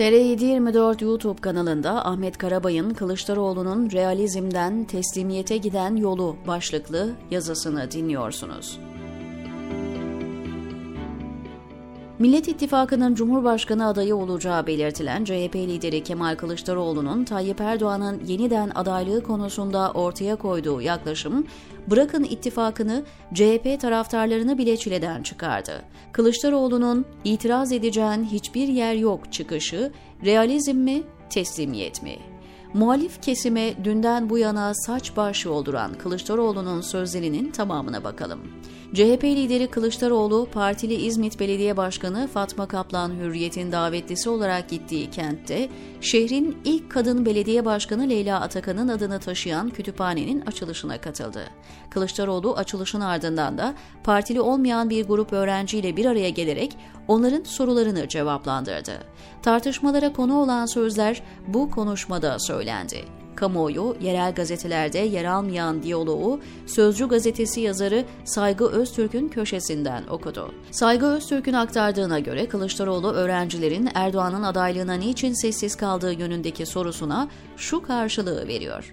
TR724 YouTube kanalında Ahmet Karabay'ın Kılıçdaroğlu'nun realizmden teslimiyete giden yolu başlıklı yazısını dinliyorsunuz. Millet İttifakı'nın Cumhurbaşkanı adayı olacağı belirtilen CHP lideri Kemal Kılıçdaroğlu'nun Tayyip Erdoğan'ın yeniden adaylığı konusunda ortaya koyduğu yaklaşım, bırakın ittifakını CHP taraftarlarını bile çileden çıkardı. Kılıçdaroğlu'nun itiraz edeceğin hiçbir yer yok çıkışı, realizm mi, teslimiyet mi? Muhalif kesime dünden bu yana saç baş yolduran Kılıçdaroğlu'nun sözlerinin tamamına bakalım. CHP lideri Kılıçdaroğlu, partili İzmit Belediye Başkanı Fatma Kaplan Hürriyet'in davetlisi olarak gittiği kentte, şehrin ilk kadın belediye başkanı Leyla Atakan'ın adını taşıyan kütüphanenin açılışına katıldı. Kılıçdaroğlu açılışın ardından da partili olmayan bir grup öğrenciyle bir araya gelerek onların sorularını cevaplandırdı. Tartışmalara konu olan sözler bu konuşmada söylendi kamuoyu yerel gazetelerde yer almayan diyaloğu Sözcü gazetesi yazarı Saygı Öztürk'ün köşesinden okudu. Saygı Öztürk'ün aktardığına göre Kılıçdaroğlu öğrencilerin Erdoğan'ın adaylığına niçin sessiz kaldığı yönündeki sorusuna şu karşılığı veriyor.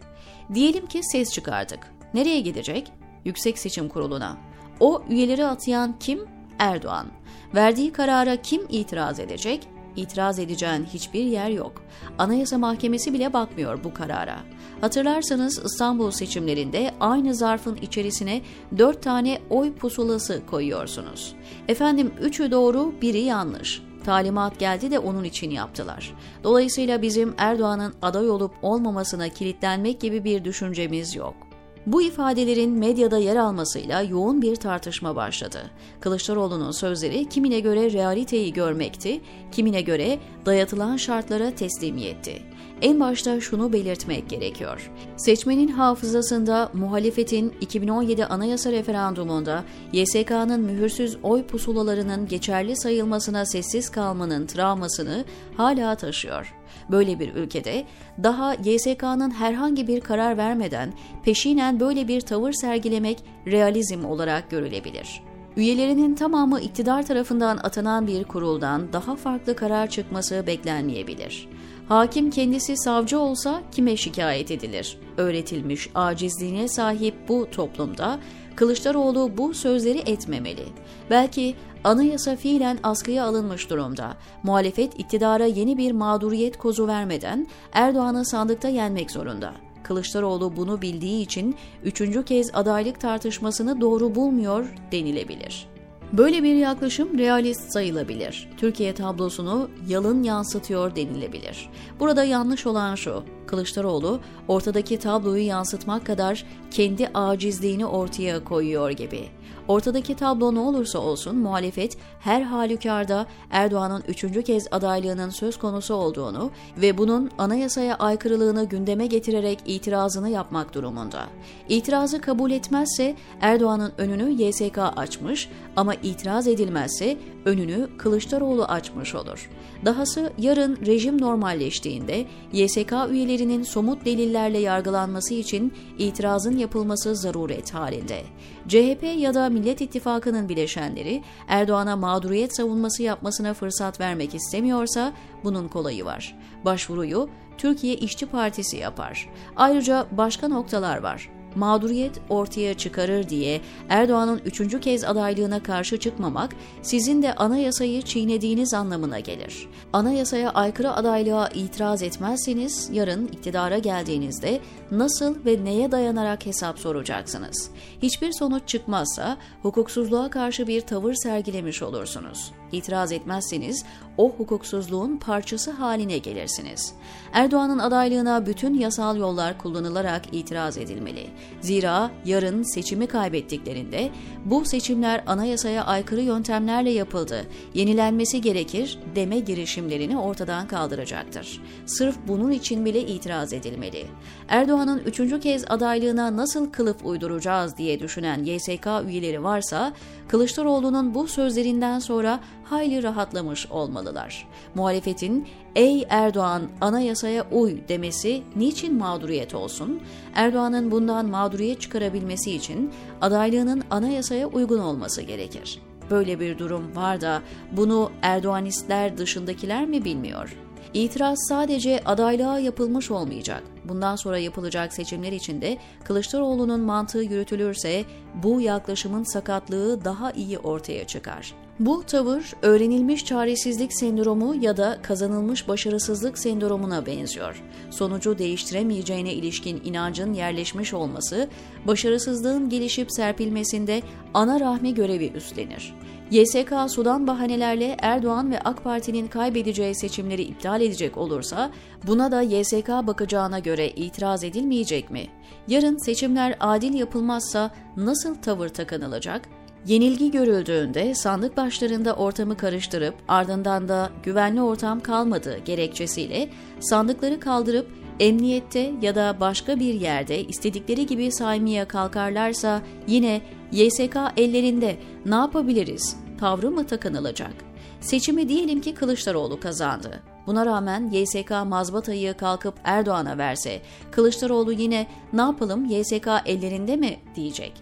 Diyelim ki ses çıkardık. Nereye gidecek? Yüksek Seçim Kurulu'na. O üyeleri atayan kim? Erdoğan. Verdiği karara kim itiraz edecek? İtiraz edeceğin hiçbir yer yok. Anayasa Mahkemesi bile bakmıyor bu karara. Hatırlarsanız İstanbul seçimlerinde aynı zarfın içerisine dört tane oy pusulası koyuyorsunuz. Efendim üçü doğru, biri yanlış. Talimat geldi de onun için yaptılar. Dolayısıyla bizim Erdoğan'ın aday olup olmamasına kilitlenmek gibi bir düşüncemiz yok. Bu ifadelerin medyada yer almasıyla yoğun bir tartışma başladı. Kılıçdaroğlu'nun sözleri kimine göre realiteyi görmekti, kimine göre dayatılan şartlara teslimiyetti. En başta şunu belirtmek gerekiyor. Seçmenin hafızasında muhalefetin 2017 anayasa referandumunda YSK'nın mühürsüz oy pusulalarının geçerli sayılmasına sessiz kalmanın travmasını hala taşıyor. Böyle bir ülkede daha YSK'nın herhangi bir karar vermeden peşinen böyle bir tavır sergilemek realizm olarak görülebilir. Üyelerinin tamamı iktidar tarafından atanan bir kuruldan daha farklı karar çıkması beklenmeyebilir. Hakim kendisi savcı olsa kime şikayet edilir? Öğretilmiş acizliğine sahip bu toplumda Kılıçdaroğlu bu sözleri etmemeli. Belki anayasa fiilen askıya alınmış durumda. Muhalefet iktidara yeni bir mağduriyet kozu vermeden Erdoğan'ı sandıkta yenmek zorunda. Kılıçdaroğlu bunu bildiği için üçüncü kez adaylık tartışmasını doğru bulmuyor denilebilir. Böyle bir yaklaşım realist sayılabilir. Türkiye tablosunu yalın yansıtıyor denilebilir. Burada yanlış olan şu, Kılıçdaroğlu ortadaki tabloyu yansıtmak kadar kendi acizliğini ortaya koyuyor gibi. Ortadaki tablo ne olursa olsun muhalefet her halükarda Erdoğan'ın üçüncü kez adaylığının söz konusu olduğunu ve bunun anayasaya aykırılığını gündeme getirerek itirazını yapmak durumunda. İtirazı kabul etmezse Erdoğan'ın önünü YSK açmış ama itiraz edilmezse önünü Kılıçdaroğlu açmış olur. Dahası yarın rejim normalleştiğinde YSK üyelerinin somut delillerle yargılanması için itirazın yapılması zaruret halinde. CHP ya da Millet İttifakı'nın bileşenleri Erdoğan'a mağduriyet savunması yapmasına fırsat vermek istemiyorsa bunun kolayı var. Başvuruyu Türkiye İşçi Partisi yapar. Ayrıca başka noktalar var mağduriyet ortaya çıkarır diye Erdoğan'ın üçüncü kez adaylığına karşı çıkmamak sizin de anayasayı çiğnediğiniz anlamına gelir. Anayasaya aykırı adaylığa itiraz etmezseniz yarın iktidara geldiğinizde nasıl ve neye dayanarak hesap soracaksınız? Hiçbir sonuç çıkmazsa hukuksuzluğa karşı bir tavır sergilemiş olursunuz. İtiraz etmezseniz o hukuksuzluğun parçası haline gelirsiniz. Erdoğan'ın adaylığına bütün yasal yollar kullanılarak itiraz edilmeli. Zira yarın seçimi kaybettiklerinde bu seçimler anayasaya aykırı yöntemlerle yapıldı, yenilenmesi gerekir deme girişimlerini ortadan kaldıracaktır. Sırf bunun için bile itiraz edilmeli. Erdoğan'ın üçüncü kez adaylığına nasıl kılıf uyduracağız diye düşünen YSK üyeleri varsa Kılıçdaroğlu'nun bu sözlerinden sonra hayli rahatlamış olmalılar. Muhalefetin ''Ey Erdoğan anayasaya uy'' demesi niçin mağduriyet olsun? Erdoğan'ın bundan mağduriyet çıkarabilmesi için adaylığının anayasaya uygun olması gerekir. Böyle bir durum var da bunu Erdoğanistler dışındakiler mi bilmiyor? İtiraz sadece adaylığa yapılmış olmayacak. Bundan sonra yapılacak seçimler içinde Kılıçdaroğlu'nun mantığı yürütülürse bu yaklaşımın sakatlığı daha iyi ortaya çıkar. Bu tavır öğrenilmiş çaresizlik sendromu ya da kazanılmış başarısızlık sendromuna benziyor. Sonucu değiştiremeyeceğine ilişkin inancın yerleşmiş olması, başarısızlığın gelişip serpilmesinde ana rahmi görevi üstlenir. YSK sudan bahanelerle Erdoğan ve AK Parti'nin kaybedeceği seçimleri iptal edecek olursa buna da YSK bakacağına göre itiraz edilmeyecek mi? Yarın seçimler adil yapılmazsa nasıl tavır takınılacak? Yenilgi görüldüğünde sandık başlarında ortamı karıştırıp ardından da güvenli ortam kalmadığı gerekçesiyle sandıkları kaldırıp emniyette ya da başka bir yerde istedikleri gibi saymaya kalkarlarsa yine YSK ellerinde ne yapabiliriz tavrı mı takınılacak? Seçimi diyelim ki Kılıçdaroğlu kazandı. Buna rağmen YSK mazbatayı kalkıp Erdoğan'a verse, Kılıçdaroğlu yine ne yapalım YSK ellerinde mi diyecek.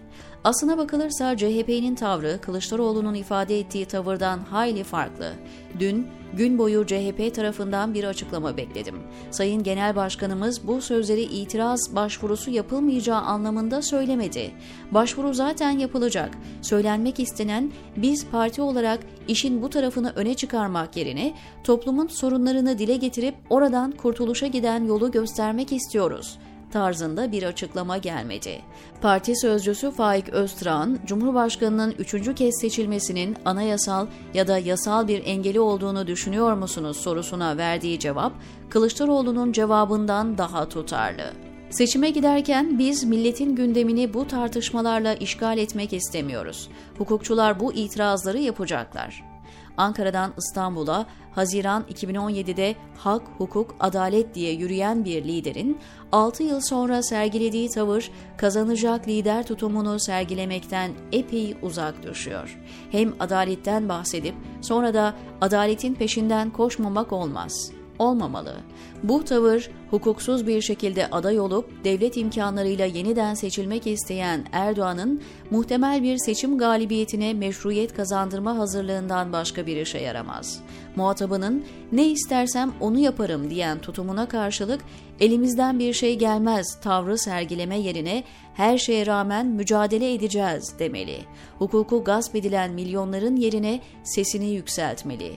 Aslına bakılırsa CHP'nin tavrı Kılıçdaroğlu'nun ifade ettiği tavırdan hayli farklı. Dün gün boyu CHP tarafından bir açıklama bekledim. Sayın Genel Başkanımız bu sözleri itiraz başvurusu yapılmayacağı anlamında söylemedi. Başvuru zaten yapılacak. Söylenmek istenen biz parti olarak işin bu tarafını öne çıkarmak yerine toplumun sorunlarını dile getirip oradan kurtuluşa giden yolu göstermek istiyoruz tarzında bir açıklama gelmedi. Parti sözcüsü Faik Öztürk'ün Cumhurbaşkanının üçüncü kez seçilmesinin anayasal ya da yasal bir engeli olduğunu düşünüyor musunuz sorusuna verdiği cevap Kılıçdaroğlu'nun cevabından daha tutarlı. Seçime giderken biz milletin gündemini bu tartışmalarla işgal etmek istemiyoruz. Hukukçular bu itirazları yapacaklar. Ankara'dan İstanbul'a Haziran 2017'de hak, hukuk, adalet diye yürüyen bir liderin 6 yıl sonra sergilediği tavır kazanacak lider tutumunu sergilemekten epey uzak düşüyor. Hem adaletten bahsedip sonra da adaletin peşinden koşmamak olmaz olmamalı. Bu tavır hukuksuz bir şekilde aday olup devlet imkanlarıyla yeniden seçilmek isteyen Erdoğan'ın muhtemel bir seçim galibiyetine meşruiyet kazandırma hazırlığından başka bir işe yaramaz. Muhatabının ne istersem onu yaparım diyen tutumuna karşılık elimizden bir şey gelmez tavrı sergileme yerine her şeye rağmen mücadele edeceğiz demeli. Hukuku gasp edilen milyonların yerine sesini yükseltmeli.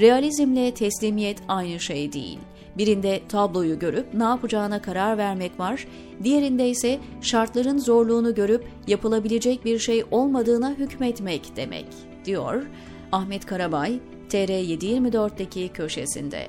Realizmle teslimiyet aynı şey değil. Birinde tabloyu görüp ne yapacağına karar vermek var, diğerinde ise şartların zorluğunu görüp yapılabilecek bir şey olmadığına hükmetmek demek, diyor Ahmet Karabay, TR724'deki köşesinde.